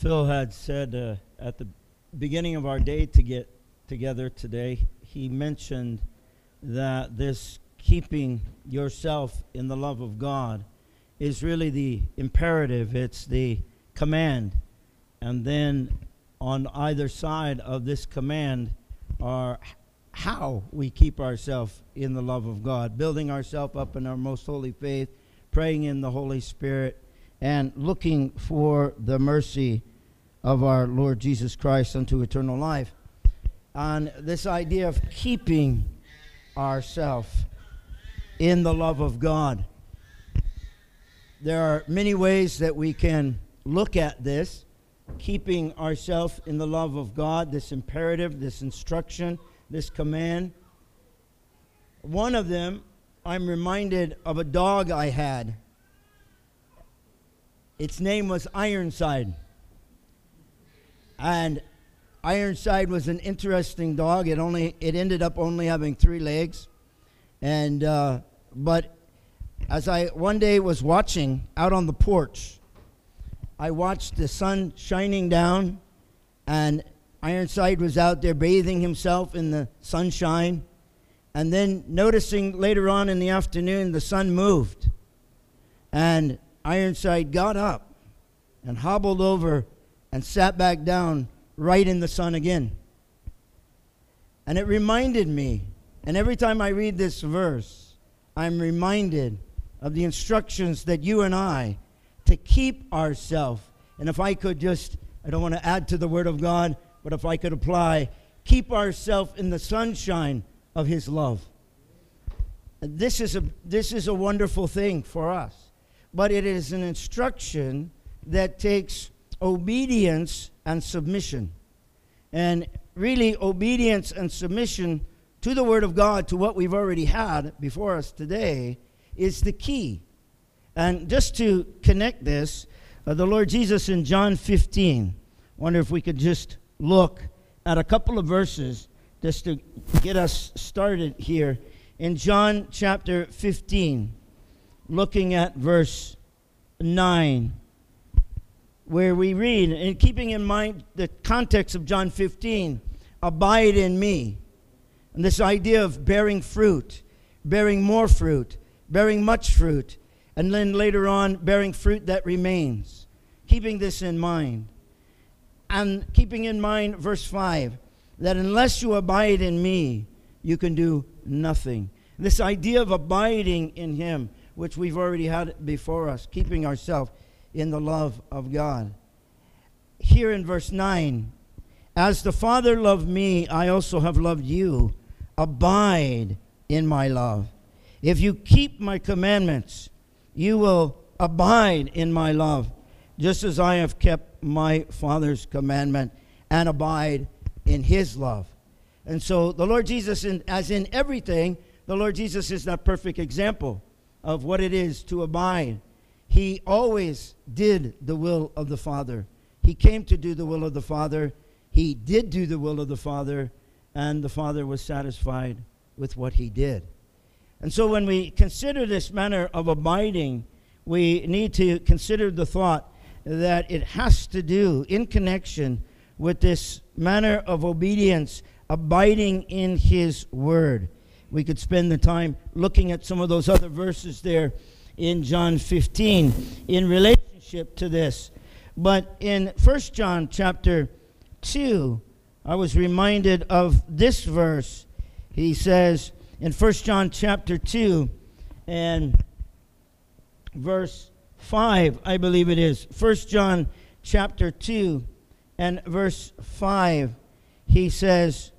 Phil had said uh, at the beginning of our day to get together today, he mentioned that this keeping yourself in the love of God is really the imperative, it's the command. And then on either side of this command are how we keep ourselves in the love of God, building ourselves up in our most holy faith, praying in the Holy Spirit, and looking for the mercy of our Lord Jesus Christ unto eternal life. On this idea of keeping ourselves in the love of God. There are many ways that we can look at this, keeping ourselves in the love of God, this imperative, this instruction, this command. One of them, I'm reminded of a dog I had. Its name was Ironside. And Ironside was an interesting dog. It only it ended up only having three legs, and uh, but as I one day was watching out on the porch, I watched the sun shining down, and Ironside was out there bathing himself in the sunshine, and then noticing later on in the afternoon the sun moved, and Ironside got up and hobbled over and sat back down right in the sun again. And it reminded me, and every time I read this verse, I'm reminded of the instructions that you and I to keep ourselves. And if I could just, I don't want to add to the Word of God, but if I could apply, keep ourselves in the sunshine of His love. This is, a, this is a wonderful thing for us, but it is an instruction that takes obedience and submission. And really, obedience and submission to the Word of God, to what we've already had before us today, is the key. And just to connect this, uh, the Lord Jesus in John 15, wonder if we could just look at a couple of verses just to get us started here. In John chapter 15, looking at verse 9 where we read, and keeping in mind the context of John 15, abide in me. And this idea of bearing fruit, bearing more fruit, bearing much fruit, and then later on, bearing fruit that remains. Keeping this in mind. And keeping in mind, verse 5, that unless you abide in me, you can do nothing. This idea of abiding in him, which we've already had before us, keeping ourselves in the love of God. Here in verse 9, as the Father loved me, I also have loved you. Abide in my love. If you keep my commandments, you will abide in my love, just as I have kept my Father's commandment and abide in his love. And so the Lord Jesus, in, as in everything, the Lord Jesus is that perfect example of what it is to abide he always did the will of the Father. He came to do the will of the Father. He did do the will of the Father, and the Father was satisfied with what he did. And so when we consider this manner of abiding, we need to consider the thought that it has to do in connection with this manner of obedience, abiding in his word. We could spend the time looking at some of those other verses there in John 15 in relationship to this. But in 1 John chapter 2, I was reminded of this verse. He says in 1 John chapter 2 and verse 5, I believe it is. 1 John chapter 2 and verse 5, he says,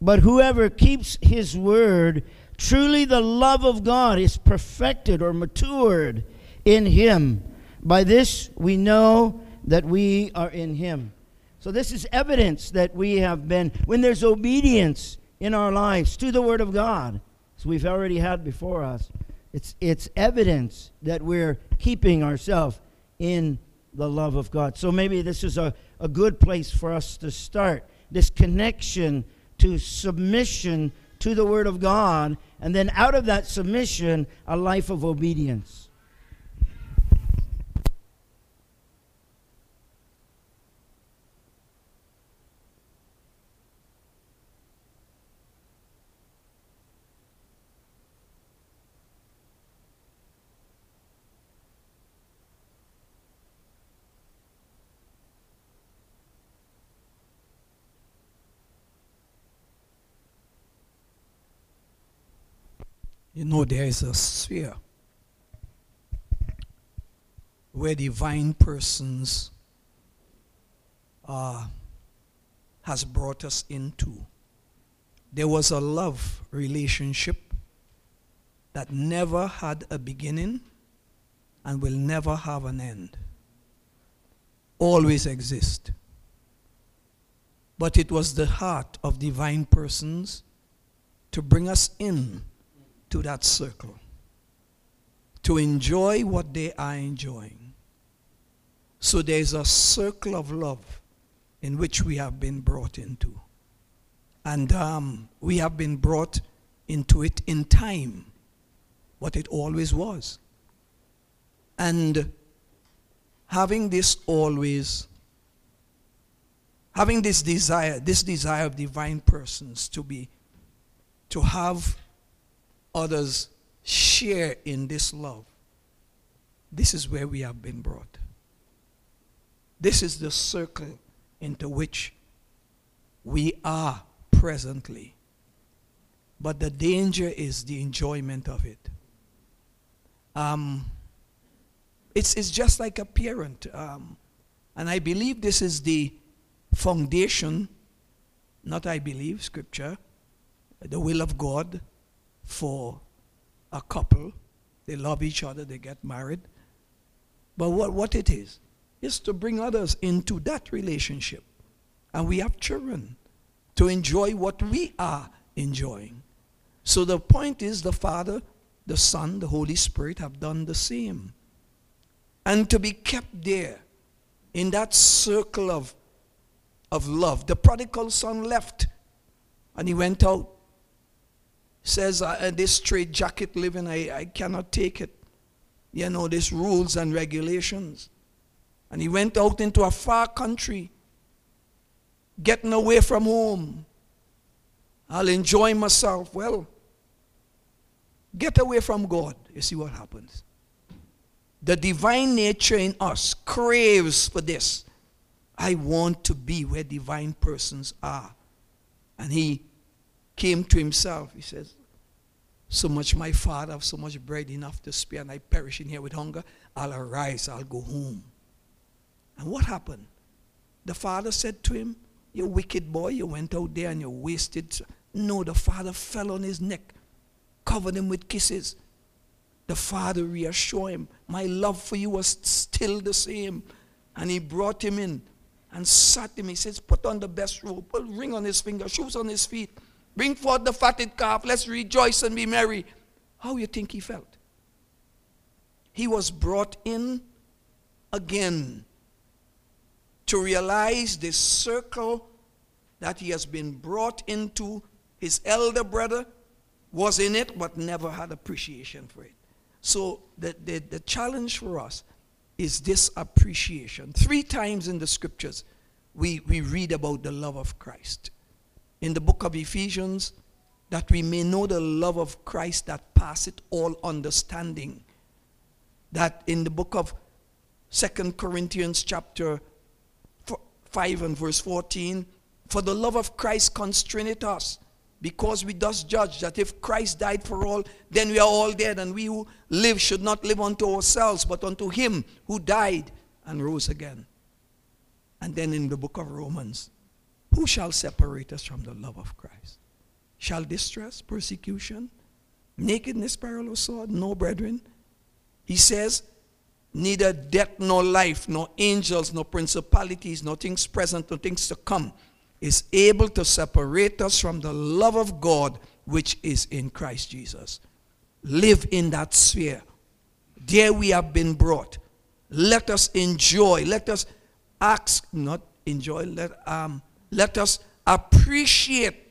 But whoever keeps his word, Truly, the love of God is perfected or matured in Him. By this we know that we are in Him. So, this is evidence that we have been, when there's obedience in our lives to the Word of God, as we've already had before us, it's, it's evidence that we're keeping ourselves in the love of God. So, maybe this is a, a good place for us to start this connection to submission to the Word of God and then out of that submission, a life of obedience. You know, there is a sphere where divine persons uh, has brought us into. There was a love relationship that never had a beginning and will never have an end. Always exist. But it was the heart of divine persons to bring us in to that circle, to enjoy what they are enjoying. So there's a circle of love in which we have been brought into. And um, we have been brought into it in time, what it always was. And having this always, having this desire, this desire of divine persons to be, to have others share in this love, this is where we have been brought. This is the circle into which we are presently. But the danger is the enjoyment of it. Um, it's, it's just like a parent. Um, and I believe this is the foundation, not I believe, scripture, the will of God for a couple. They love each other, they get married. But what, what it is, is to bring others into that relationship. And we have children to enjoy what we are enjoying. So the point is the Father, the Son, the Holy Spirit have done the same. And to be kept there in that circle of, of love. The prodigal son left and he went out says, uh, this straight jacket living, I, I cannot take it. You know, these rules and regulations. And he went out into a far country, getting away from home. I'll enjoy myself. Well, get away from God. You see what happens. The divine nature in us craves for this. I want to be where divine persons are. And he came to himself. He says, So much my father so much bread enough to spare, and I perish in here with hunger. I'll arise, I'll go home. And what happened? The father said to him, You wicked boy, you went out there and you wasted. No, the father fell on his neck, covered him with kisses. The father reassured him, My love for you was still the same. And he brought him in and sat him. He says, Put on the best robe, put a ring on his finger, shoes on his feet. Bring forth the fatted calf. Let's rejoice and be merry. How you think he felt? He was brought in again to realize this circle that he has been brought into. His elder brother was in it but never had appreciation for it. So the, the, the challenge for us is this appreciation. Three times in the scriptures we, we read about the love of Christ in the book of Ephesians that we may know the love of Christ that passeth all understanding. That in the book of Second Corinthians chapter 5 and verse 14, for the love of Christ constraineth us, because we thus judge that if Christ died for all, then we are all dead, and we who live should not live unto ourselves, but unto him who died and rose again. And then in the book of Romans, who shall separate us from the love of Christ? Shall distress, persecution, nakedness, peril, or sword? No, brethren. He says, neither death nor life, nor angels, nor principalities, nor things present, nor things to come is able to separate us from the love of God which is in Christ Jesus. Live in that sphere. There we have been brought. Let us enjoy. Let us ask, not enjoy, let, um, let us appreciate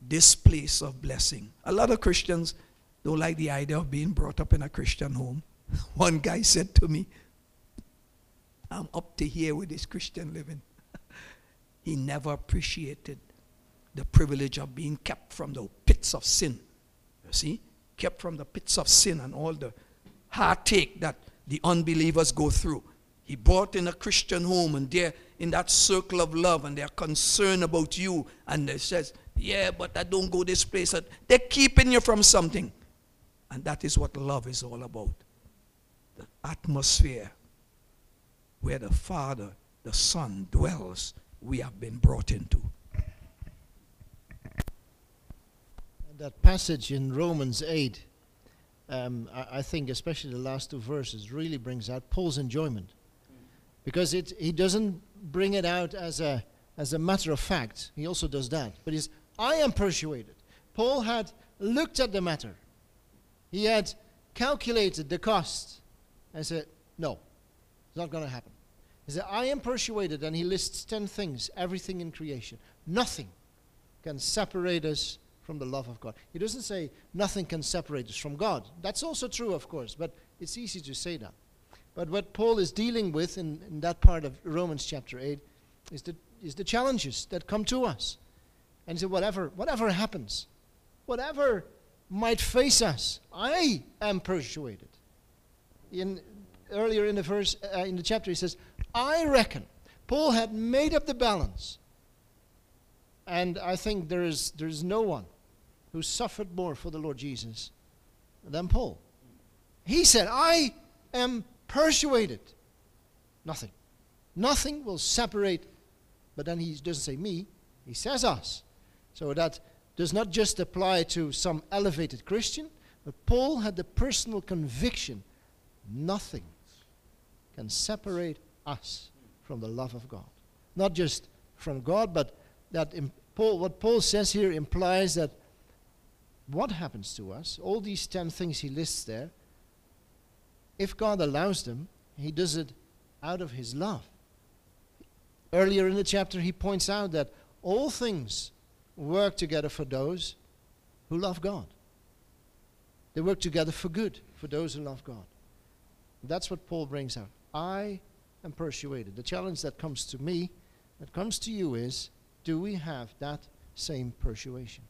this place of blessing. A lot of Christians don't like the idea of being brought up in a Christian home. One guy said to me, I'm up to here with this Christian living. he never appreciated the privilege of being kept from the pits of sin. You see? Kept from the pits of sin and all the heartache that the unbelievers go through. He brought in a Christian home and they're in that circle of love and they're concerned about you. And they says, yeah, but I don't go this place. They're keeping you from something. And that is what love is all about. The atmosphere where the Father, the Son dwells, we have been brought into. That passage in Romans 8, um, I, I think, especially the last two verses, really brings out Paul's enjoyment. Because it, he doesn't bring it out as a, as a matter of fact. He also does that. But he's, I am persuaded. Paul had looked at the matter, he had calculated the cost, and said, No, it's not going to happen. He said, I am persuaded, and he lists 10 things, everything in creation. Nothing can separate us from the love of God. He doesn't say nothing can separate us from God. That's also true, of course, but it's easy to say that. But what Paul is dealing with in, in that part of Romans chapter 8 is the, is the challenges that come to us. And he said, whatever, whatever happens, whatever might face us, I am persuaded. In, earlier in the verse, uh, in the chapter, he says, I reckon. Paul had made up the balance. And I think there is, there is no one who suffered more for the Lord Jesus than Paul. He said, I am persuaded. Nothing. Nothing will separate. But then he doesn't say me, he says us. So that does not just apply to some elevated Christian, but Paul had the personal conviction nothing can separate us from the love of God. Not just from God, but that Paul, what Paul says here implies that what happens to us, all these 10 things he lists there, if God allows them, he does it out of his love. Earlier in the chapter, he points out that all things work together for those who love God. They work together for good for those who love God. That's what Paul brings out. I am persuaded. The challenge that comes to me, that comes to you is do we have that same persuasion?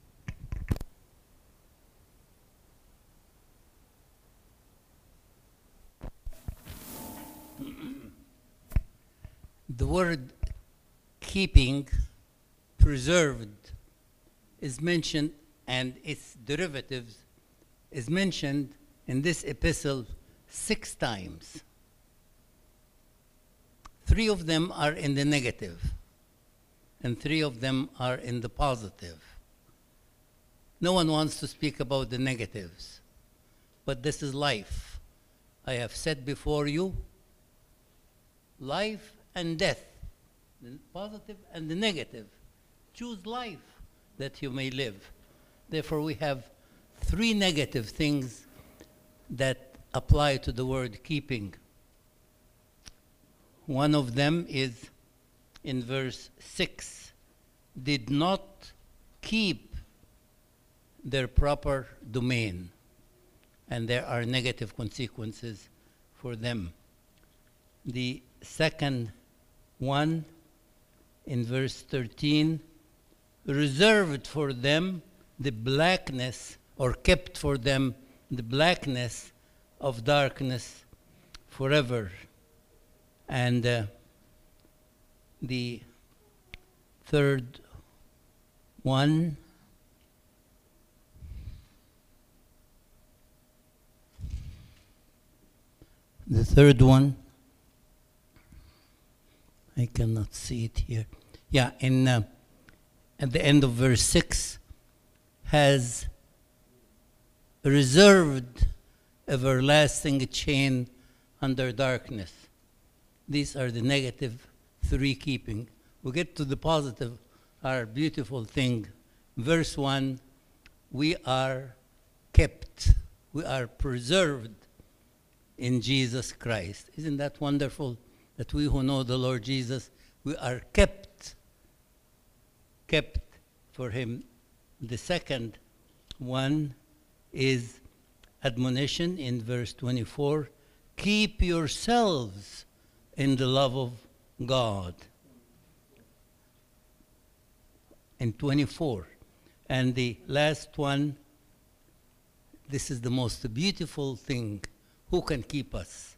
The word keeping, preserved, is mentioned, and its derivatives is mentioned in this epistle six times. Three of them are in the negative, and three of them are in the positive. No one wants to speak about the negatives, but this is life. I have said before you life and death, the positive and the negative. Choose life that you may live. Therefore, we have three negative things that apply to the word keeping. One of them is in verse 6 did not keep their proper domain, and there are negative consequences for them. The second one in verse 13 reserved for them the blackness, or kept for them the blackness of darkness forever. And uh, the third one the third one I cannot see it here. Yeah, in uh, at the end of verse 6 has reserved everlasting chain under darkness. These are the negative three keeping. We get to the positive, our beautiful thing. Verse 1 we are kept, we are preserved in Jesus Christ. Isn't that wonderful? That we who know the Lord Jesus, we are kept, kept for Him. The second one is admonition in verse 24 keep yourselves in the love of God. In 24. And the last one, this is the most beautiful thing. Who can keep us?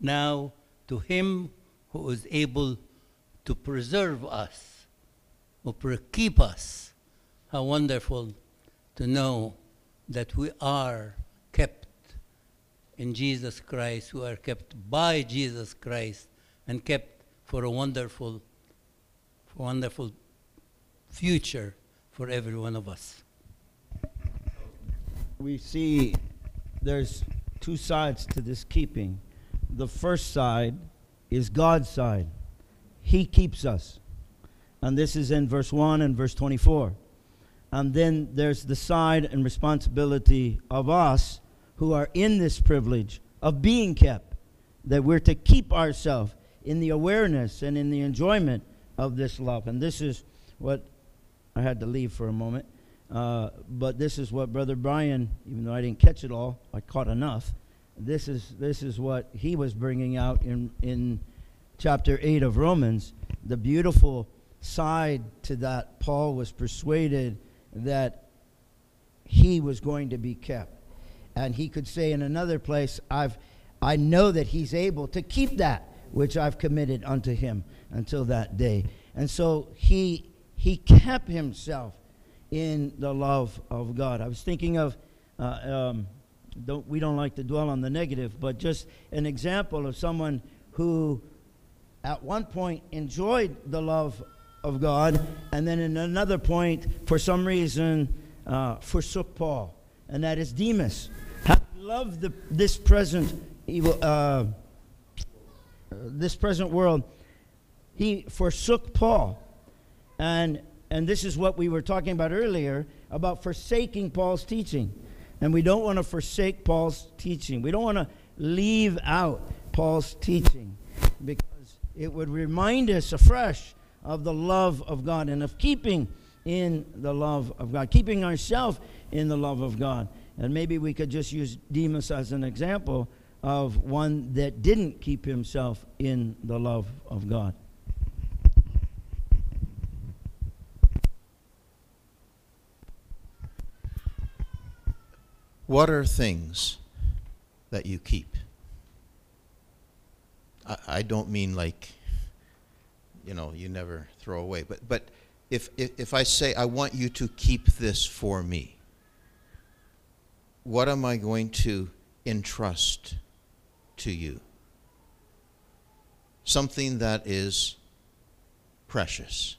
Now, to him who is able to preserve us, or keep us, how wonderful to know that we are kept in Jesus Christ, who are kept by Jesus Christ and kept for a wonderful, wonderful future for every one of us. we see there's two sides to this keeping. The first side is God's side. He keeps us. And this is in verse 1 and verse 24. And then there's the side and responsibility of us who are in this privilege of being kept, that we're to keep ourselves in the awareness and in the enjoyment of this love. And this is what I had to leave for a moment. Uh, but this is what Brother Brian, even though I didn't catch it all, I caught enough. This is this is what he was bringing out in in chapter eight of Romans. The beautiful side to that Paul was persuaded that he was going to be kept, and he could say in another place, "I've I know that he's able to keep that which I've committed unto him until that day." And so he he kept himself in the love of God. I was thinking of, uh, um, don't, we don't like to dwell on the negative, but just an example of someone who at one point enjoyed the love of God, and then in another point, for some reason, uh, forsook Paul, and that is Demas. Loved the, this present evil, uh, this present world, he forsook Paul, and and this is what we were talking about earlier about forsaking Paul's teaching. And we don't want to forsake Paul's teaching. We don't want to leave out Paul's teaching because it would remind us afresh of the love of God and of keeping in the love of God, keeping ourselves in the love of God. And maybe we could just use Demas as an example of one that didn't keep himself in the love of God. What are things that you keep? I, I don't mean like, you know, you never throw away, but, but if, if, if I say, I want you to keep this for me, what am I going to entrust to you? Something that is precious.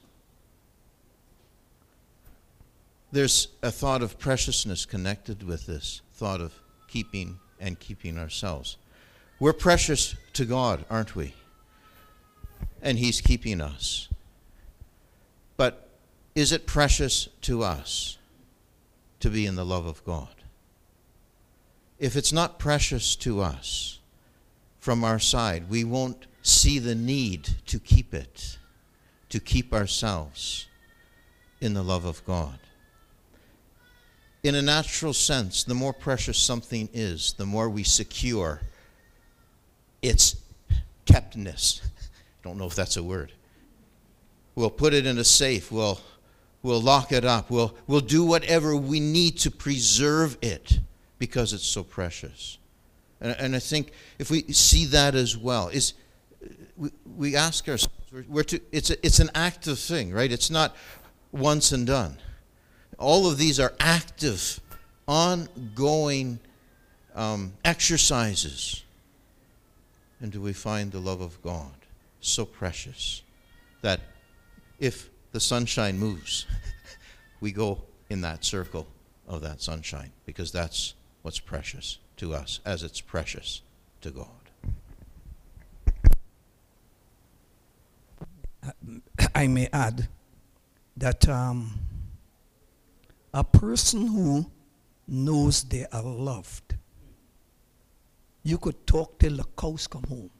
There's a thought of preciousness connected with this thought of keeping and keeping ourselves. We're precious to God, aren't we? And He's keeping us. But is it precious to us to be in the love of God? If it's not precious to us from our side, we won't see the need to keep it, to keep ourselves in the love of God in a natural sense, the more precious something is, the more we secure its keptness. I don't know if that's a word. We'll put it in a safe. We'll, we'll lock it up. We'll, we'll do whatever we need to preserve it because it's so precious. And, and I think if we see that as well, is we, we ask ourselves, we're, we're to, it's, a, it's an active thing, right? It's not once and done all of these are active, ongoing um, exercises. And do we find the love of God so precious that if the sunshine moves, we go in that circle of that sunshine because that's what's precious to us as it's precious to God. I may add that um, a person who knows they are loved, you could talk till the cows come home.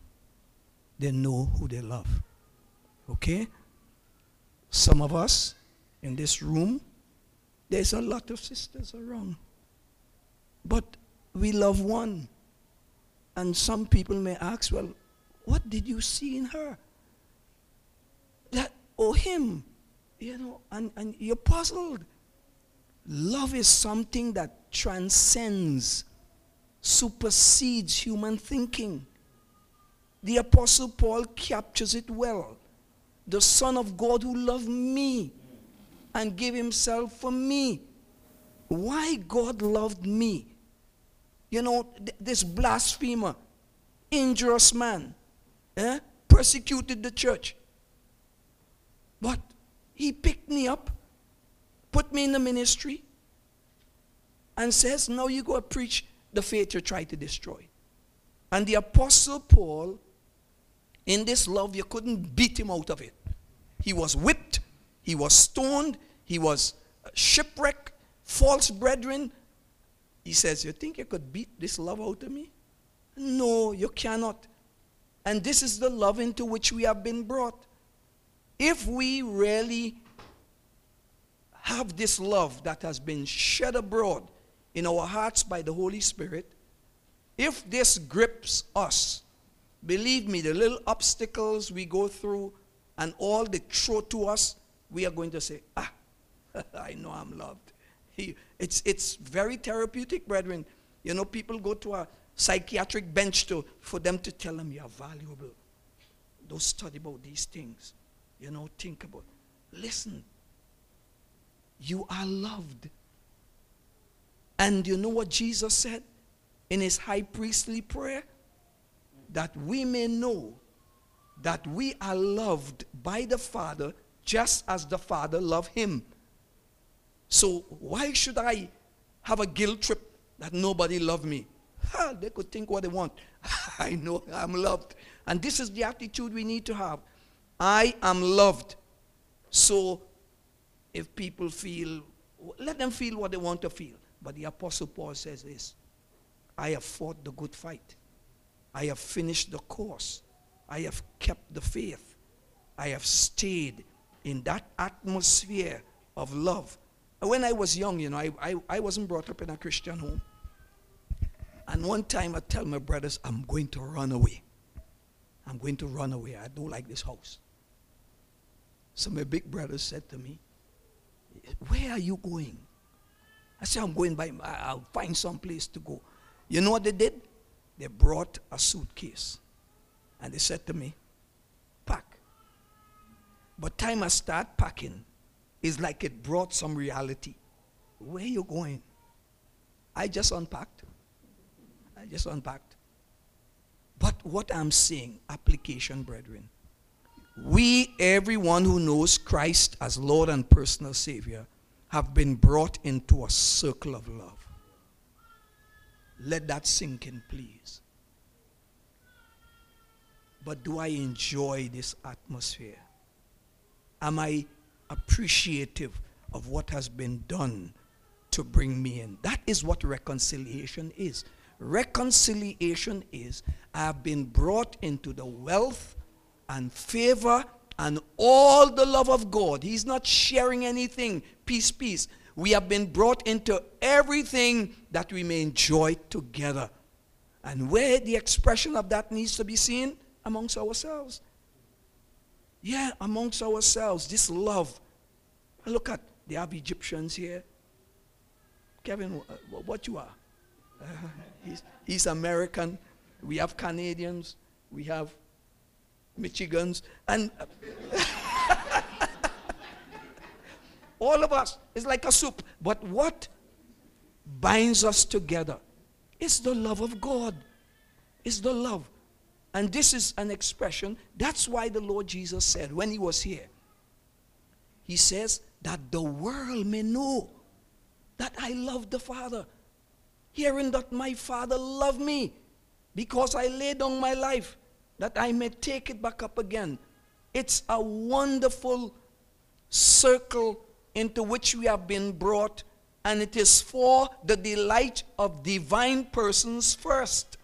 They know who they love. Okay? Some of us in this room, there's a lot of sisters around. But we love one. And some people may ask, well, what did you see in her? That, or him? You know, and, and you're puzzled. Love is something that transcends, supersedes human thinking. The Apostle Paul captures it well. The Son of God who loved me and gave himself for me. Why God loved me you know, th- this blasphemer, injurious man, eh, persecuted the church. But he picked me up, put me in the ministry, and says, Now you go preach the faith you try to destroy. And the Apostle Paul, in this love, you couldn't beat him out of it. He was whipped, he was stoned, he was shipwrecked, false brethren. He says, You think you could beat this love out of me? No, you cannot. And this is the love into which we have been brought. If we really have this love that has been shed abroad in our hearts by the Holy Spirit, if this grips us, believe me, the little obstacles we go through and all they throw to us, we are going to say, Ah, I know I'm loved. It's, it's very therapeutic, brethren. You know, people go to a psychiatric bench to, for them to tell them you're valuable. Don't study about these things. You know, think about. Listen, you are loved. And you know what Jesus said in his high priestly prayer? That we may know that we are loved by the Father just as the Father loved him. So why should I have a guilt trip that nobody loved me? Ha, they could think what they want. I know I'm loved. And this is the attitude we need to have. I am loved. So if people feel, let them feel what they want to feel. But the Apostle Paul says this I have fought the good fight. I have finished the course. I have kept the faith. I have stayed in that atmosphere of love. When I was young, you know, I, I, I wasn't brought up in a Christian home. And one time I tell my brothers, I'm going to run away. I'm going to run away. I don't like this house. So my big brother said to me, Where are you going? I said, I'm going by, I'll find some place to go. You know what they did? They brought a suitcase. And they said to me, Pack. But time I start packing, it's like it brought some reality. Where you going? I just unpacked. I just unpacked. But what I'm saying, application, brethren, we, everyone who knows Christ as Lord and personal Savior, have been brought into a circle of love. Let that sink in, please. But do I enjoy this atmosphere? Am I appreciative of what has been done to bring me in? That is what reconciliation is. Reconciliation is I have been brought into the wealth and favor and all the love of God. He's not sharing anything. Peace, peace. We have been brought into everything that we may enjoy together. And where the expression of that needs to be seen? Amongst ourselves. Yeah, amongst ourselves. This love. Look at, they have Egyptians here. Kevin, what you are? Uh, he's, he's American. We have Canadians. We have Michigans. And all of us is like a soup. But what binds us together is the love of God. Is the love. And this is an expression. That's why the Lord Jesus said when he was here, he says, that the world may know that I love the Father. Hearing that my Father loved me because I laid down my life that I may take it back up again. It's a wonderful circle into which we have been brought, and it is for the delight of divine persons first,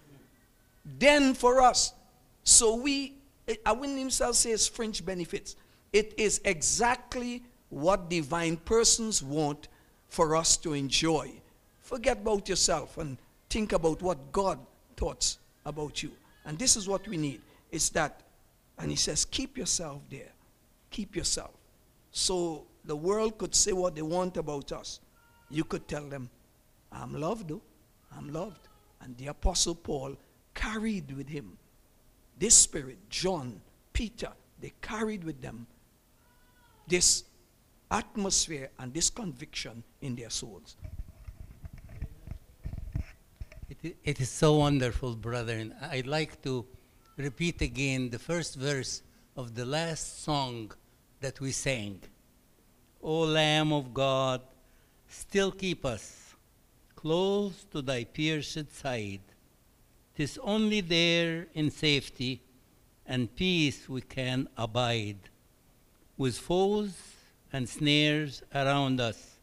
then for us. So we, Awin himself says fringe benefits. It is exactly what divine persons want for us to enjoy. Forget about yourself and think about what God thoughts about you. And this is what we need. It's that, and he says, keep yourself there. Keep yourself. So the world could say what they want about us. You could tell them, I'm loved, though. I'm loved. And the Apostle Paul carried with him this spirit, John, Peter, they carried with them this atmosphere and this conviction in their souls. It is so wonderful, brethren. I'd like to repeat again the first verse of the last song that we sang. O Lamb of God, still keep us close to thy pierced side. Tis only there in safety and peace we can abide. With foes and snares around us,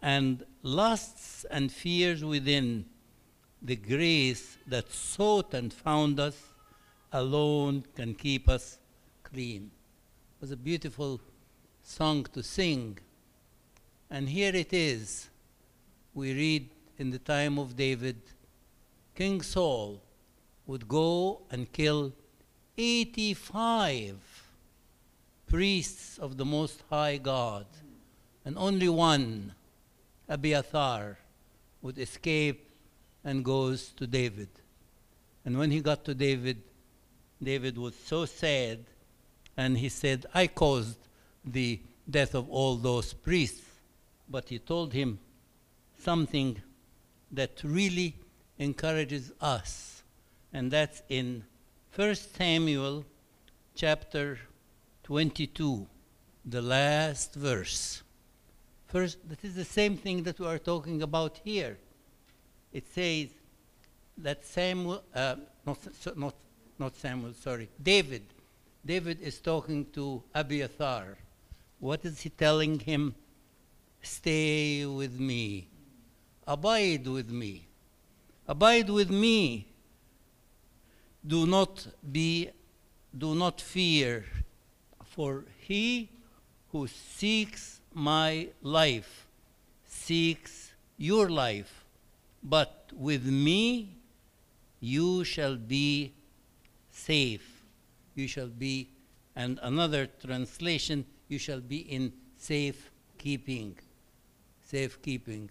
and lusts and fears within, the grace that sought and found us alone can keep us clean. It was a beautiful song to sing. And here it is. We read in the time of David, King Saul would go and kill 85 priests of the Most High God, and only one, Abiathar, would escape and goes to David. And when he got to David, David was so sad, and he said, I caused the death of all those priests. But he told him something that really encourages us, and that's in 1 Samuel chapter 22, the last verse. First, that is the same thing that we are talking about here. It says that Samuel, uh, not, not, not Samuel, sorry, David. David is talking to Abiathar. What is he telling him? Stay with me. Abide with me. Abide with me. Do not be, do not fear, for he who seeks my life seeks your life. But with me you shall be safe. You shall be, and another translation, you shall be in safe keeping. Safe keeping.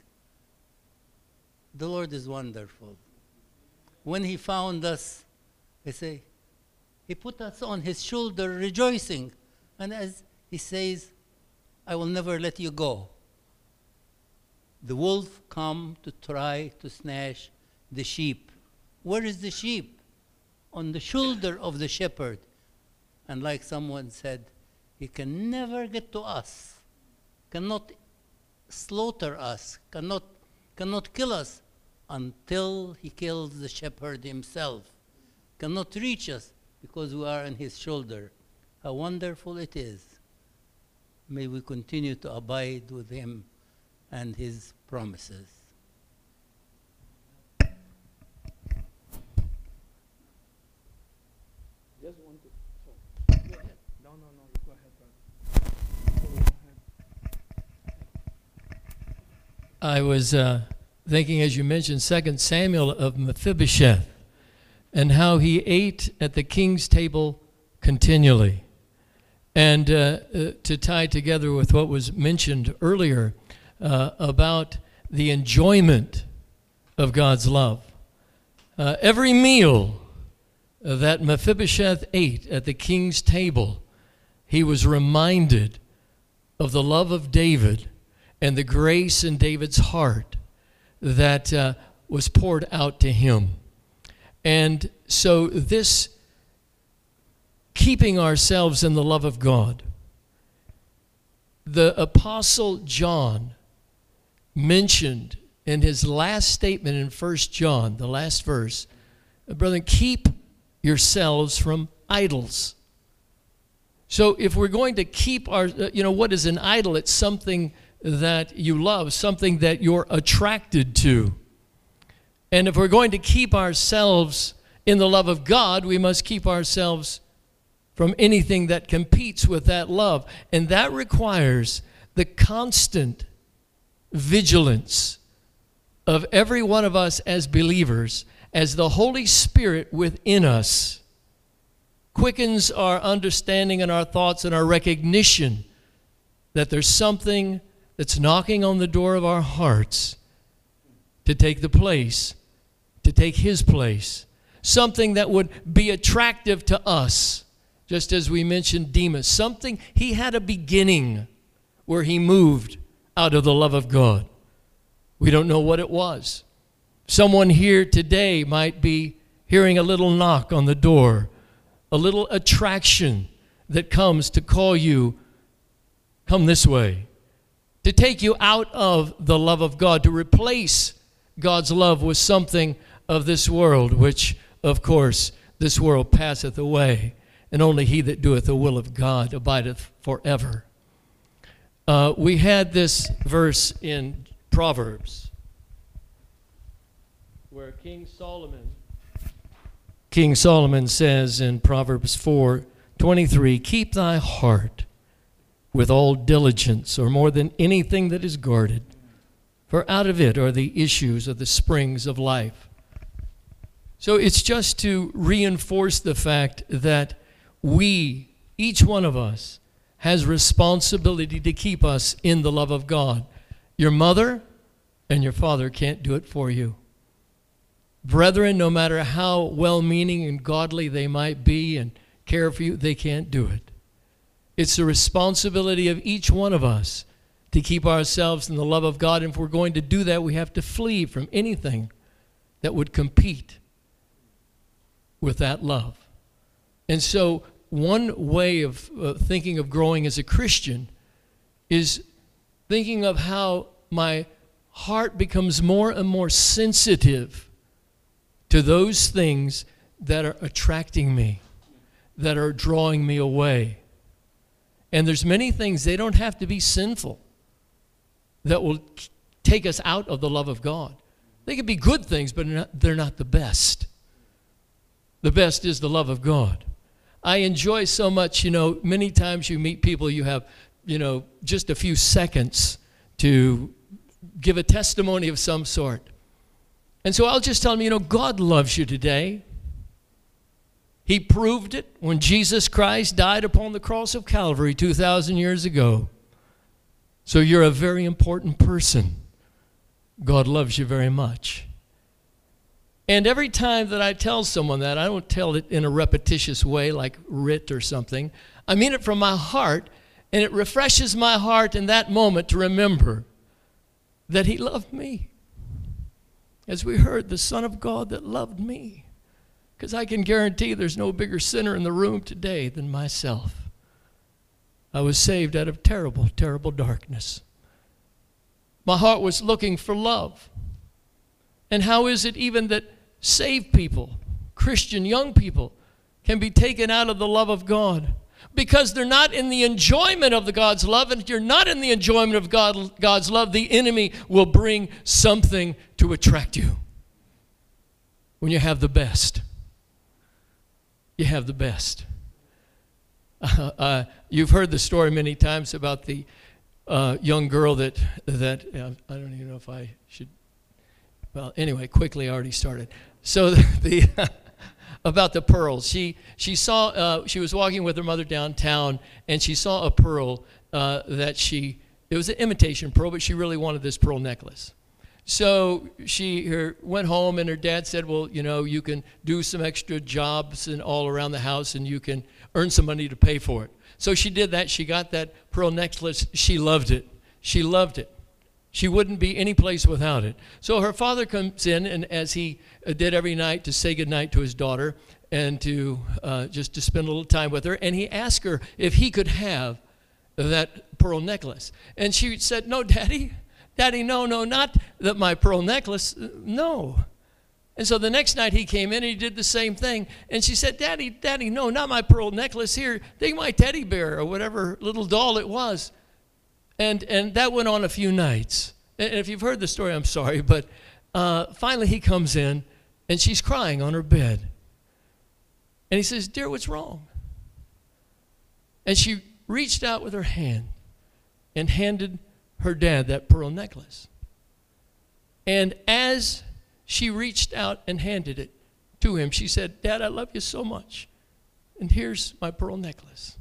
The Lord is wonderful. When He found us, He say, He put us on His shoulder rejoicing. And as He says, I will never let you go. The wolf come to try to snatch the sheep. Where is the sheep? On the shoulder of the shepherd. And like someone said, he can never get to us, cannot slaughter us, cannot, cannot kill us until he kills the shepherd himself. Cannot reach us because we are on his shoulder. How wonderful it is. May we continue to abide with him and his promises. Just want to. Go ahead. No, no, no. You go ahead, brother. Go ahead. I was uh, thinking, as you mentioned, Second Samuel of Mephibosheth, and how he ate at the king's table continually. And uh, uh, to tie together with what was mentioned earlier uh, about the enjoyment of God's love. Uh, every meal that Mephibosheth ate at the king's table, he was reminded of the love of David and the grace in David's heart that uh, was poured out to him. And so, this keeping ourselves in the love of God, the Apostle John mentioned in his last statement in 1 John, the last verse, brethren, keep yourselves from idols. So if we're going to keep our, uh, you know, what is an idol? It's something that you love, something that you're attracted to. And if we're going to keep ourselves in the love of God, we must keep ourselves from anything that competes with that love. And that requires the constant vigilance of every one of us as believers as the Holy Spirit within us quickens our understanding and our thoughts and our recognition that there's something that's knocking on the door of our hearts to take the place, to take His place, something that would be attractive to us, just as we mentioned Demas, something he had a beginning where he moved out of the love of God. We don't know what it was. Someone here today might be hearing a little knock on the door, a little attraction that comes to call you, come this way, to take you out of the love of God, to replace God's love with something of this world, which, of course, this world passeth away, and only he that doeth the will of God abideth forever. Uh, we had this verse in Proverbs where King Solomon King Solomon says in Proverbs 4 23, Keep thy heart with all diligence, or more than anything that is guarded, for out of it are the issues of the springs of life. So it's just to reinforce the fact that we, each one of us, has responsibility to keep us in the love of God. Your mother and your father can't do it for you. Brethren, no matter how well meaning and godly they might be and care for you, they can't do it. It's the responsibility of each one of us to keep ourselves in the love of God. And if we're going to do that, we have to flee from anything that would compete with that love. And so, one way of uh, thinking of growing as a Christian is thinking of how my heart becomes more and more sensitive to those things that are attracting me, that are drawing me away. And there's many things, they don't have to be sinful, that will take us out of the love of God. They can be good things, but they're not, they're not the best. The best is the love of God. I enjoy so much, you know, many times you meet people, you have, you know, just a few seconds to give a testimony of some sort. And so I'll just tell them, you know, God loves you today. He proved it when Jesus Christ died upon the cross of Calvary 2,000 years ago. So you're a very important person. God loves you very much. And every time that I tell someone that, I don't tell it in a repetitious way like writ or something. I mean it from my heart, and it refreshes my heart in that moment to remember that He loved me. As we heard, the Son of God that loved me. Because I can guarantee there's no bigger sinner in the room today than myself. I was saved out of terrible, terrible darkness. My heart was looking for love. And how is it even that saved people, Christian young people, can be taken out of the love of God? Because they're not in the enjoyment of the God's love. And if you're not in the enjoyment of God, God's love, the enemy will bring something to attract you. When you have the best, you have the best. Uh, uh, you've heard the story many times about the uh, young girl that that I don't even know if I should. Well, anyway, quickly I already started. So the, the about the pearls. She she saw uh, she was walking with her mother downtown, and she saw a pearl uh, that she it was an imitation pearl, but she really wanted this pearl necklace. So she her, went home, and her dad said, "Well, you know, you can do some extra jobs and all around the house, and you can earn some money to pay for it." So she did that. She got that pearl necklace. She loved it. She loved it. She wouldn't be any place without it. So her father comes in, and as he uh, did every night, to say goodnight to his daughter and to uh, just to spend a little time with her, and he asked her if he could have that pearl necklace. And she said, "No, Daddy, Daddy, no, no, not that my pearl necklace, no." And so the next night he came in and he did the same thing. And she said, Daddy, Daddy, no, not my pearl necklace here. Take my teddy bear or whatever little doll it was. And, and that went on a few nights. And if you've heard the story, I'm sorry, but uh, finally he comes in and she's crying on her bed. And he says, Dear, what's wrong? And she reached out with her hand and handed her dad that pearl necklace. And as she reached out and handed it to him. She said, Dad, I love you so much. And here's my pearl necklace.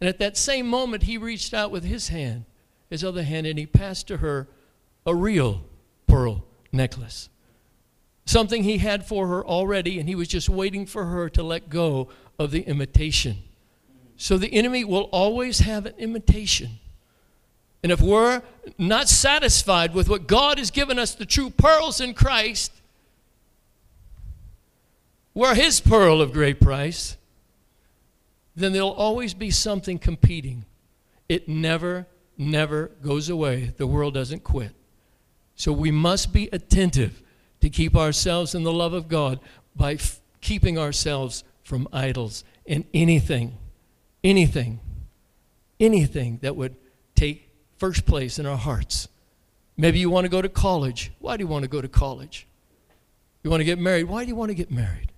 And at that same moment, he reached out with his hand, his other hand, and he passed to her a real pearl necklace. Something he had for her already, and he was just waiting for her to let go of the imitation. So the enemy will always have an imitation. And if we're not satisfied with what God has given us, the true pearls in Christ, we're his pearl of great price, then there'll always be something competing. It never, never goes away. The world doesn't quit. So we must be attentive to keep ourselves in the love of God by f- keeping ourselves from idols and anything, anything, anything that would first place in our hearts. Maybe you want to go to college. Why do you want to go to college? You want to get married. Why do you want to get married?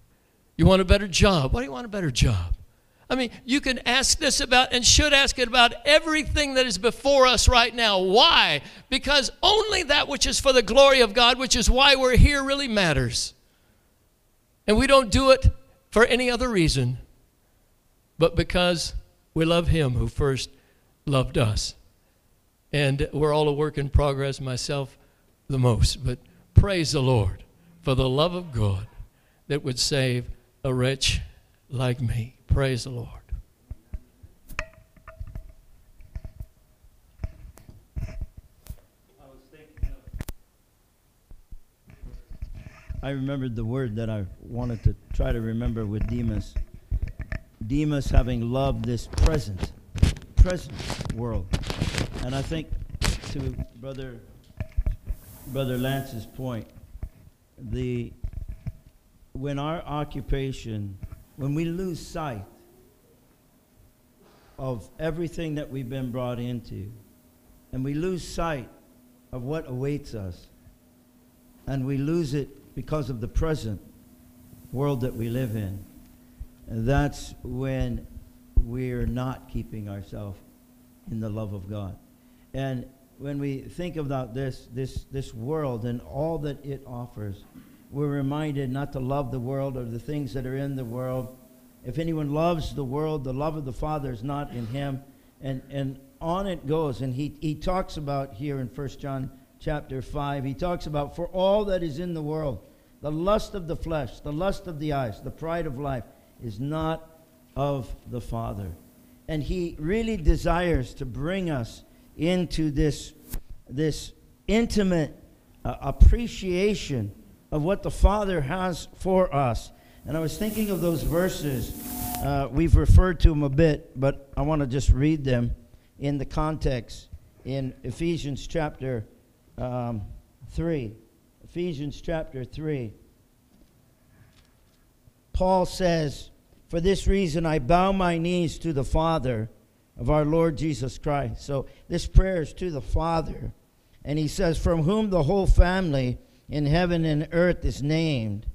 You want a better job. Why do you want a better job? I mean, you can ask this about and should ask it about everything that is before us right now. Why? Because only that which is for the glory of God, which is why we're here, really matters. And we don't do it for any other reason but because we love Him who first loved us. And we're all a work in progress, myself the most. But praise the Lord for the love of God that would save a wretch like me. Praise the Lord. I remembered the word that I wanted to try to remember with Demas. Demas having loved this present, present world. And I think to brother brother Lance's point, the when our occupation, when we lose sight of everything that we've been brought into, and we lose sight of what awaits us, and we lose it because of the present world that we live in, that's when we're not keeping ourselves in the love of God. And when we think about this, this, this world and all that it offers, we're reminded not to love the world or the things that are in the world. If anyone loves the world, the love of the Father is not in him. And, and on it goes. And he, he talks about here in 1 John chapter 5, he talks about for all that is in the world, the lust of the flesh, the lust of the eyes, the pride of life, is not of the Father. And he really desires to bring us into this, this intimate uh, appreciation of what the Father has for us. And I was thinking of those verses. Uh, we've referred to them a bit, but I want to just read them in the context in Ephesians chapter um, 3. Ephesians chapter 3. Paul says, For this reason I bow my knees to the Father of our Lord Jesus Christ. So this prayer is to the Father. And he says, From whom the whole family in heaven and earth is named,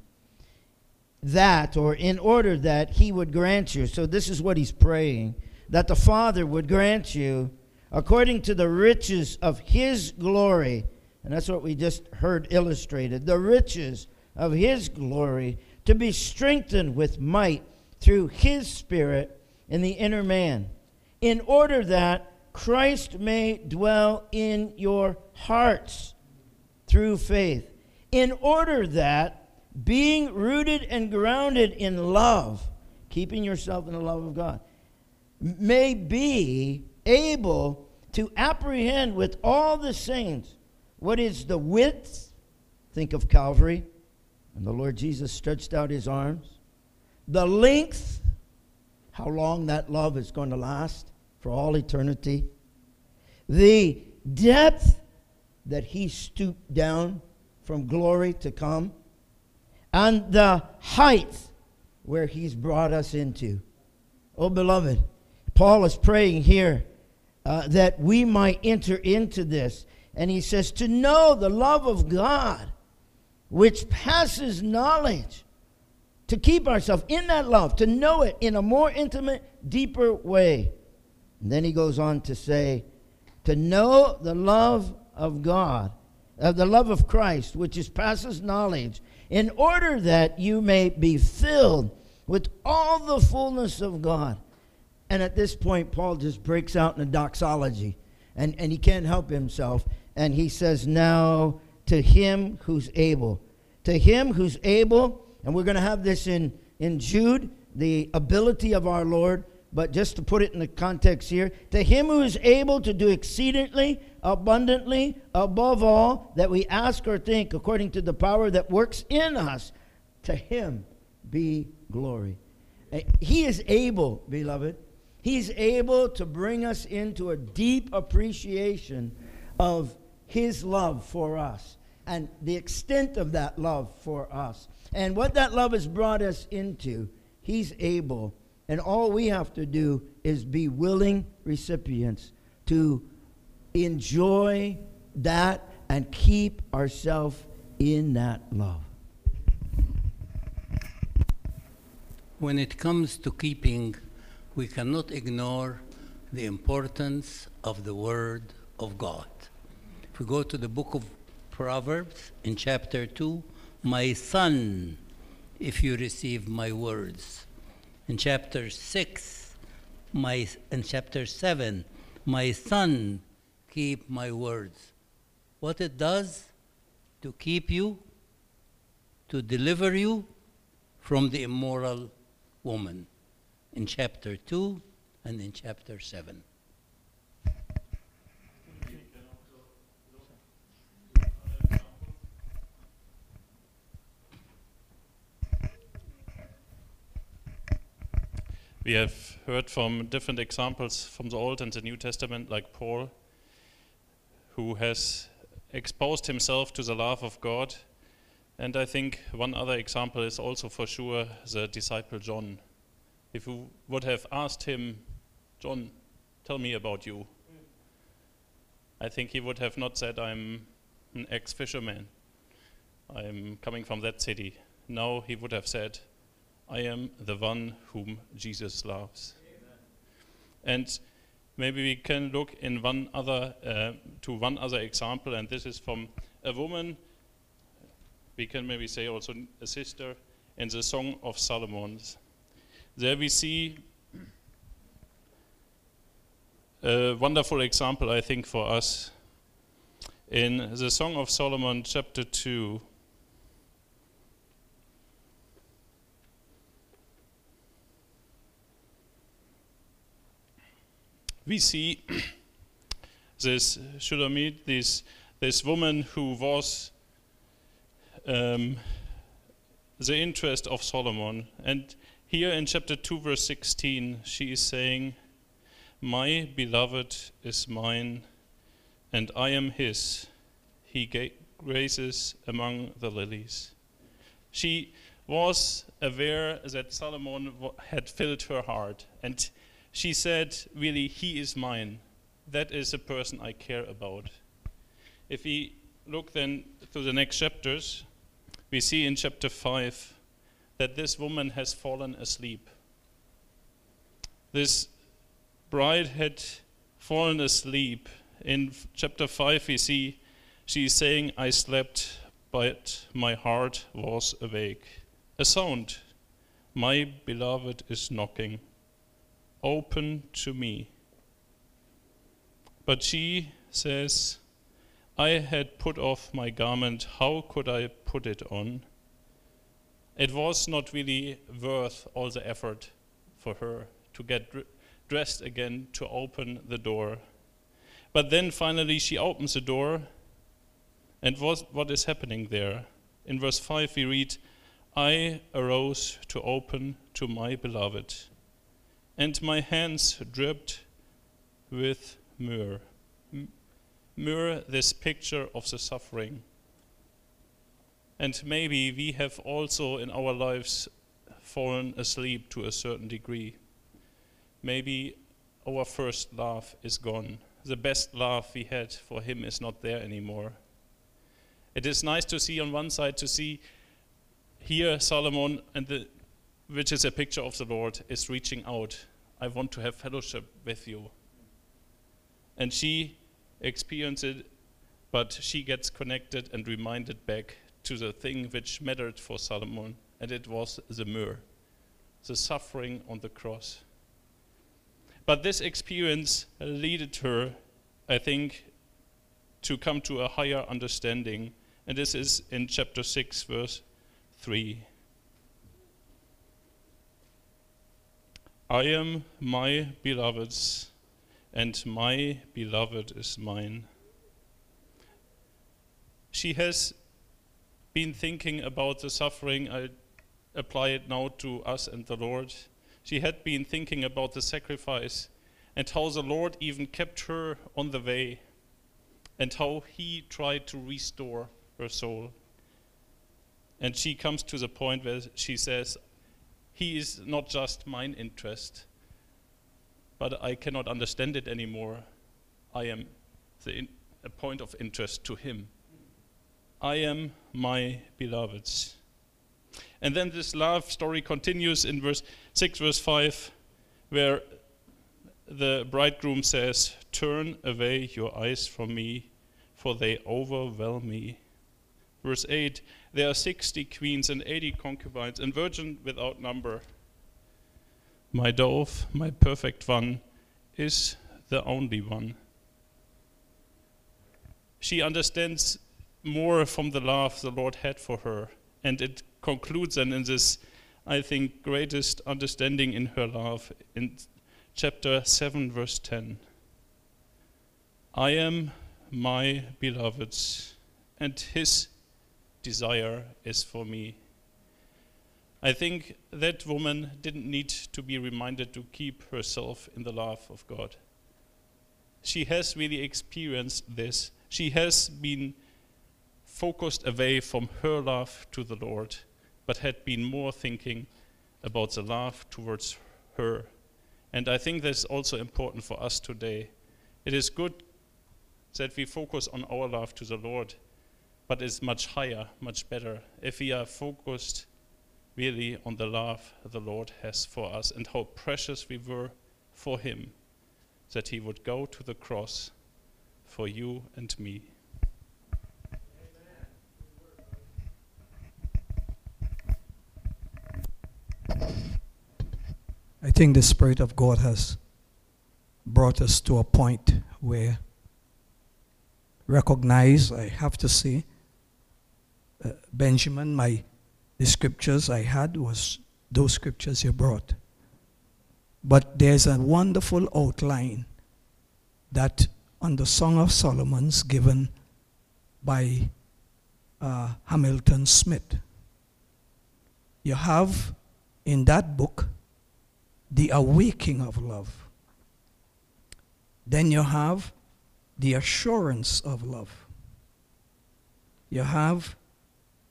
that, or in order that he would grant you. So this is what he's praying that the Father would grant you, according to the riches of his glory. And that's what we just heard illustrated the riches of his glory to be strengthened with might through his Spirit in the inner man, in order that Christ may dwell in your hearts through faith, in order that being rooted and grounded in love, keeping yourself in the love of God, may be able to apprehend with all the saints what is the width, think of Calvary, and the Lord Jesus stretched out his arms. The length, how long that love is going to last for all eternity. The depth that he stooped down from glory to come. And the height where he's brought us into. Oh, beloved, Paul is praying here uh, that we might enter into this. And he says, to know the love of God which passes knowledge, to keep ourselves in that love, to know it in a more intimate, deeper way. And then he goes on to say, to know the love of God, uh, the love of Christ, which is passes knowledge, in order that you may be filled with all the fullness of God. And at this point, Paul just breaks out in a doxology, and, and he can't help himself. And he says, Now to him who's able. To him who's able, and we're going to have this in, in Jude, the ability of our Lord, but just to put it in the context here, to him who is able to do exceedingly, abundantly, above all that we ask or think, according to the power that works in us, to him be glory. Uh, He is able, beloved, He's able to bring us into a deep appreciation of His love for us and the extent of that love for us. And what that love has brought us into, He's able. And all we have to do is be willing recipients to enjoy that and keep ourselves in that love. When it comes to keeping, we cannot ignore the importance of the Word of God. If we go to the book of Proverbs in chapter 2, my son, if you receive my words. In chapter 6, my, in chapter 7, my son, keep my words. What it does to keep you, to deliver you from the immoral woman in chapter 2 and in chapter 7. We have heard from different examples from the Old and the New Testament, like Paul, who has exposed himself to the love of God. And I think one other example is also for sure the disciple John. If you would have asked him, John, tell me about you, I think he would have not said, I'm an ex fisherman, I'm coming from that city. No, he would have said, I am the one whom Jesus loves. And maybe we can look in one other uh, to one other example, and this is from a woman. We can maybe say also a sister in the Song of Solomon. There we see a wonderful example, I think, for us in the Song of Solomon, chapter two. We see this Shulamit, this this woman who was um, the interest of Solomon, and here in chapter two, verse sixteen, she is saying, "My beloved is mine, and I am his. He grazes among the lilies." She was aware that Solomon had filled her heart, and she said, really, he is mine. That is a person I care about. If we look then through the next chapters, we see in chapter 5 that this woman has fallen asleep. This bride had fallen asleep. In chapter 5, we see she is saying, I slept, but my heart was awake. A sound, my beloved is knocking open to me. But she says, I had put off my garment, how could I put it on? It was not really worth all the effort for her to get dr- dressed again to open the door. But then finally she opens the door, and what is happening there? In verse 5 we read, I arose to open to my beloved and my hands dripped with myrrh. Myrrh, this picture of the suffering. And maybe we have also in our lives fallen asleep to a certain degree. Maybe our first love is gone. The best love we had for him is not there anymore. It is nice to see on one side to see here Solomon and the which is a picture of the Lord, is reaching out. I want to have fellowship with you. And she experiences it, but she gets connected and reminded back to the thing which mattered for Solomon, and it was the myrrh, the suffering on the cross. But this experience led her, I think, to come to a higher understanding, and this is in chapter 6, verse 3. I am my beloved's, and my beloved is mine. She has been thinking about the suffering. I apply it now to us and the Lord. She had been thinking about the sacrifice and how the Lord even kept her on the way and how he tried to restore her soul. And she comes to the point where she says, He is not just mine interest, but I cannot understand it anymore. I am in, a point of interest to Him. I am my beloved's. And then this love story continues in verse 6, verse 5, where the bridegroom says, Turn away your eyes from me, for they overwhelm me. Verse 8, There are 60 queens and 80 concubines, and virgin without number. My dove, my perfect one, is the only one. She understands more from the love the Lord had for her, and it concludes then in this, I think, greatest understanding in her love in chapter 7, verse 10. I am my beloved's, and his desire is for me. I think that woman didn't need to be reminded to keep herself in the love of God. She has really experienced this. She has been focused away from her love to the Lord, but had been more thinking about the love towards her. And I think that's also important for us today. It is good that we focus on our love to the Lord, but it's much higher, much better if we are focused really on the love the Lord has for us and how precious we were for Him, that He would go to the cross for you and me. I think the Spirit of God has brought us to a point where recognize, I have to say, uh, Benjamin, my the scriptures I had was those scriptures you brought. But there's a wonderful outline that on the Song of Solomon's given by uh, Hamilton Smith. You have in that book the awaking of love. Then you have the assurance of love. You have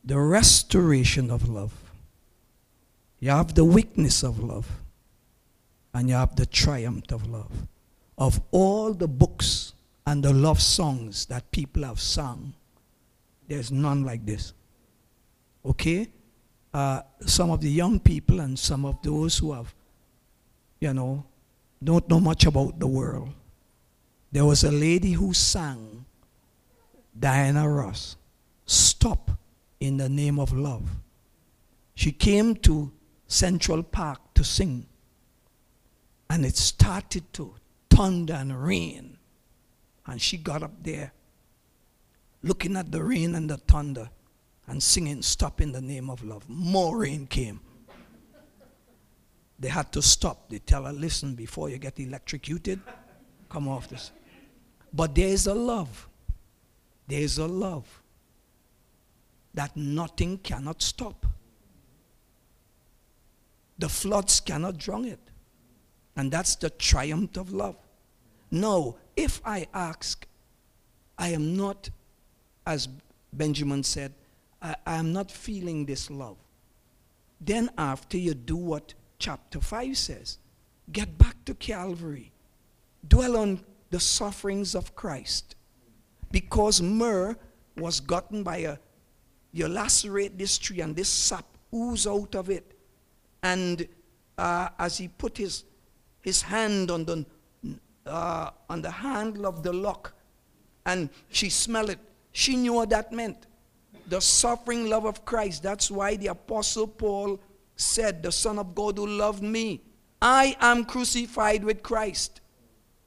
the restoration of love. You have the weakness of love. And you have the triumph of love. Of all the books and the love songs that people have sung, there's none like this. Okay? Uh, some of the young people and some of those who have, you know, don't know much about the world. There was a lady who sang, Diana Ross, Stop in the name of love. She came to Central Park to sing, and it started to thunder and rain. And she got up there, looking at the rain and the thunder, and singing, Stop in the name of love. More rain came. They had to stop. They tell her, Listen, before you get electrocuted, come off this. But there is a love. There is a love that nothing cannot stop. The floods cannot drown it. And that's the triumph of love. No, if I ask, I am not, as Benjamin said, I, I am not feeling this love. Then, after you do what chapter 5 says, get back to Calvary, dwell on the sufferings of Christ. Because myrrh was gotten by a you lacerate this tree and this sap ooze out of it. And uh, as he put his, his hand on the, uh, on the handle of the lock and she smelled it, she knew what that meant. The suffering love of Christ. That's why the Apostle Paul said, The Son of God who loved me, I am crucified with Christ.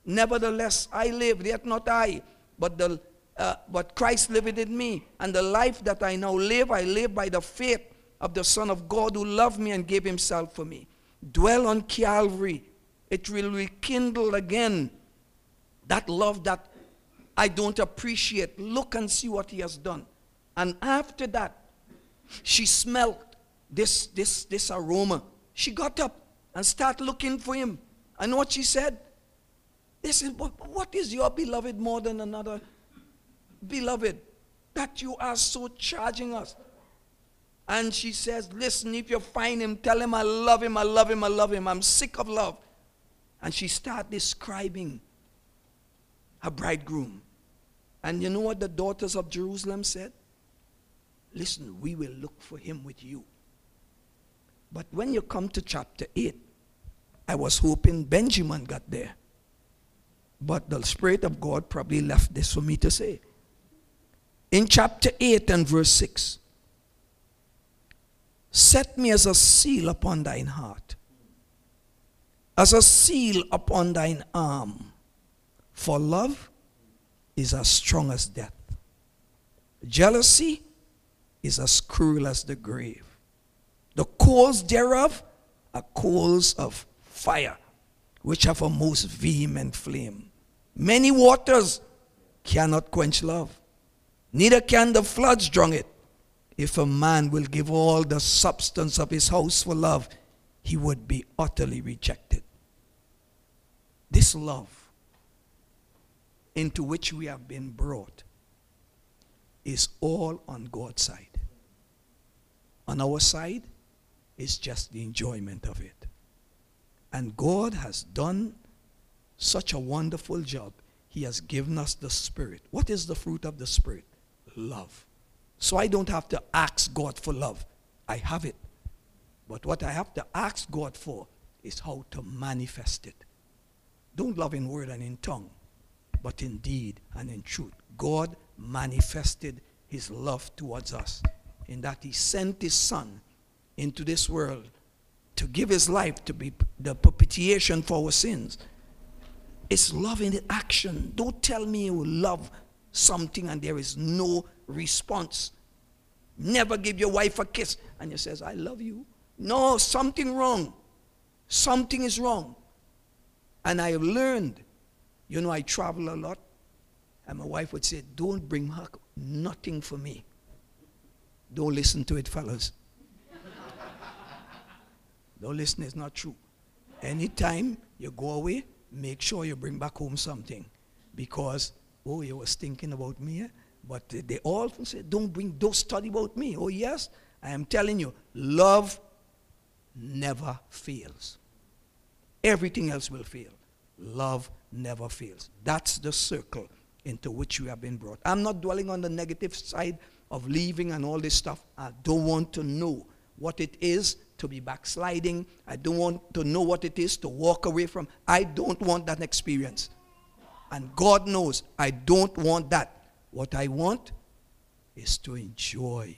Nevertheless, I live, yet not I, but the uh, but Christ liveth in me. And the life that I now live, I live by the faith of the Son of God who loved me and gave himself for me. Dwell on Calvary. It will rekindle again that love that I don't appreciate. Look and see what he has done. And after that, she smelt this, this, this aroma. She got up and started looking for him. And what she said? Said, what, what is your beloved more than another beloved that you are so charging us? And she says, Listen, if you find him, tell him I love him, I love him, I love him. I'm sick of love. And she started describing her bridegroom. And you know what the daughters of Jerusalem said? Listen, we will look for him with you. But when you come to chapter 8, I was hoping Benjamin got there. But the Spirit of God probably left this for me to say. In chapter 8 and verse 6, set me as a seal upon thine heart, as a seal upon thine arm, for love is as strong as death. Jealousy is as cruel as the grave. The coals thereof are coals of fire, which have a most vehement flame. Many waters cannot quench love, neither can the floods drown it. If a man will give all the substance of his house for love, he would be utterly rejected. This love into which we have been brought is all on God's side. On our side is just the enjoyment of it. And God has done such a wonderful job. He has given us the Spirit. What is the fruit of the Spirit? Love. So I don't have to ask God for love. I have it. But what I have to ask God for is how to manifest it. Don't love in word and in tongue, but in deed and in truth. God manifested his love towards us in that he sent his son into this world to give his life to be the propitiation for our sins. It's love in action. Don't tell me you love something and there is no response. Never give your wife a kiss and you says, I love you. No, something wrong. Something is wrong. And I have learned, you know, I travel a lot, and my wife would say, Don't bring her nothing for me. Don't listen to it, fellas. Don't listen, it's not true. Anytime you go away, make sure you bring back home something. Because, oh, you was thinking about me, eh? but they all say, don't bring, don't study about me. Oh, yes, I am telling you, love never fails. Everything else will fail. Love never fails. That's the circle into which we have been brought. I'm not dwelling on the negative side of leaving and all this stuff. I don't want to know what it is to be backsliding. I don't want to know what it is to walk away from. I don't want that experience. And God knows I don't want that. What I want is to enjoy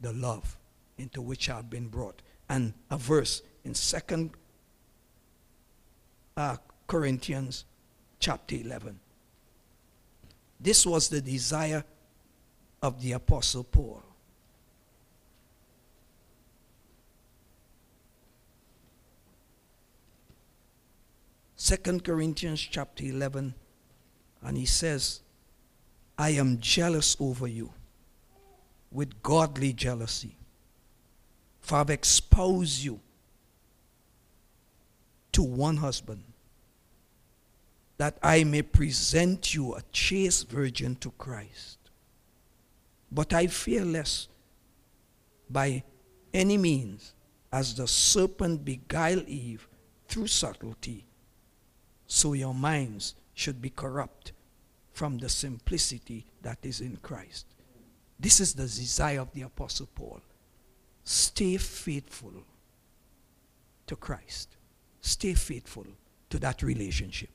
the love into which I've been brought. And a verse in Second uh, Corinthians chapter 11. This was the desire of the Apostle Paul. Second Corinthians chapter 11, and he says, I am jealous over you with godly jealousy, for I've exposed you to one husband, that I may present you a chaste virgin to Christ. But I fear lest by any means, as the serpent beguiled Eve through subtlety, so your minds should be corrupt from the simplicity that is in Christ. This is the desire of the Apostle Paul. Stay faithful to Christ. Stay faithful to that relationship.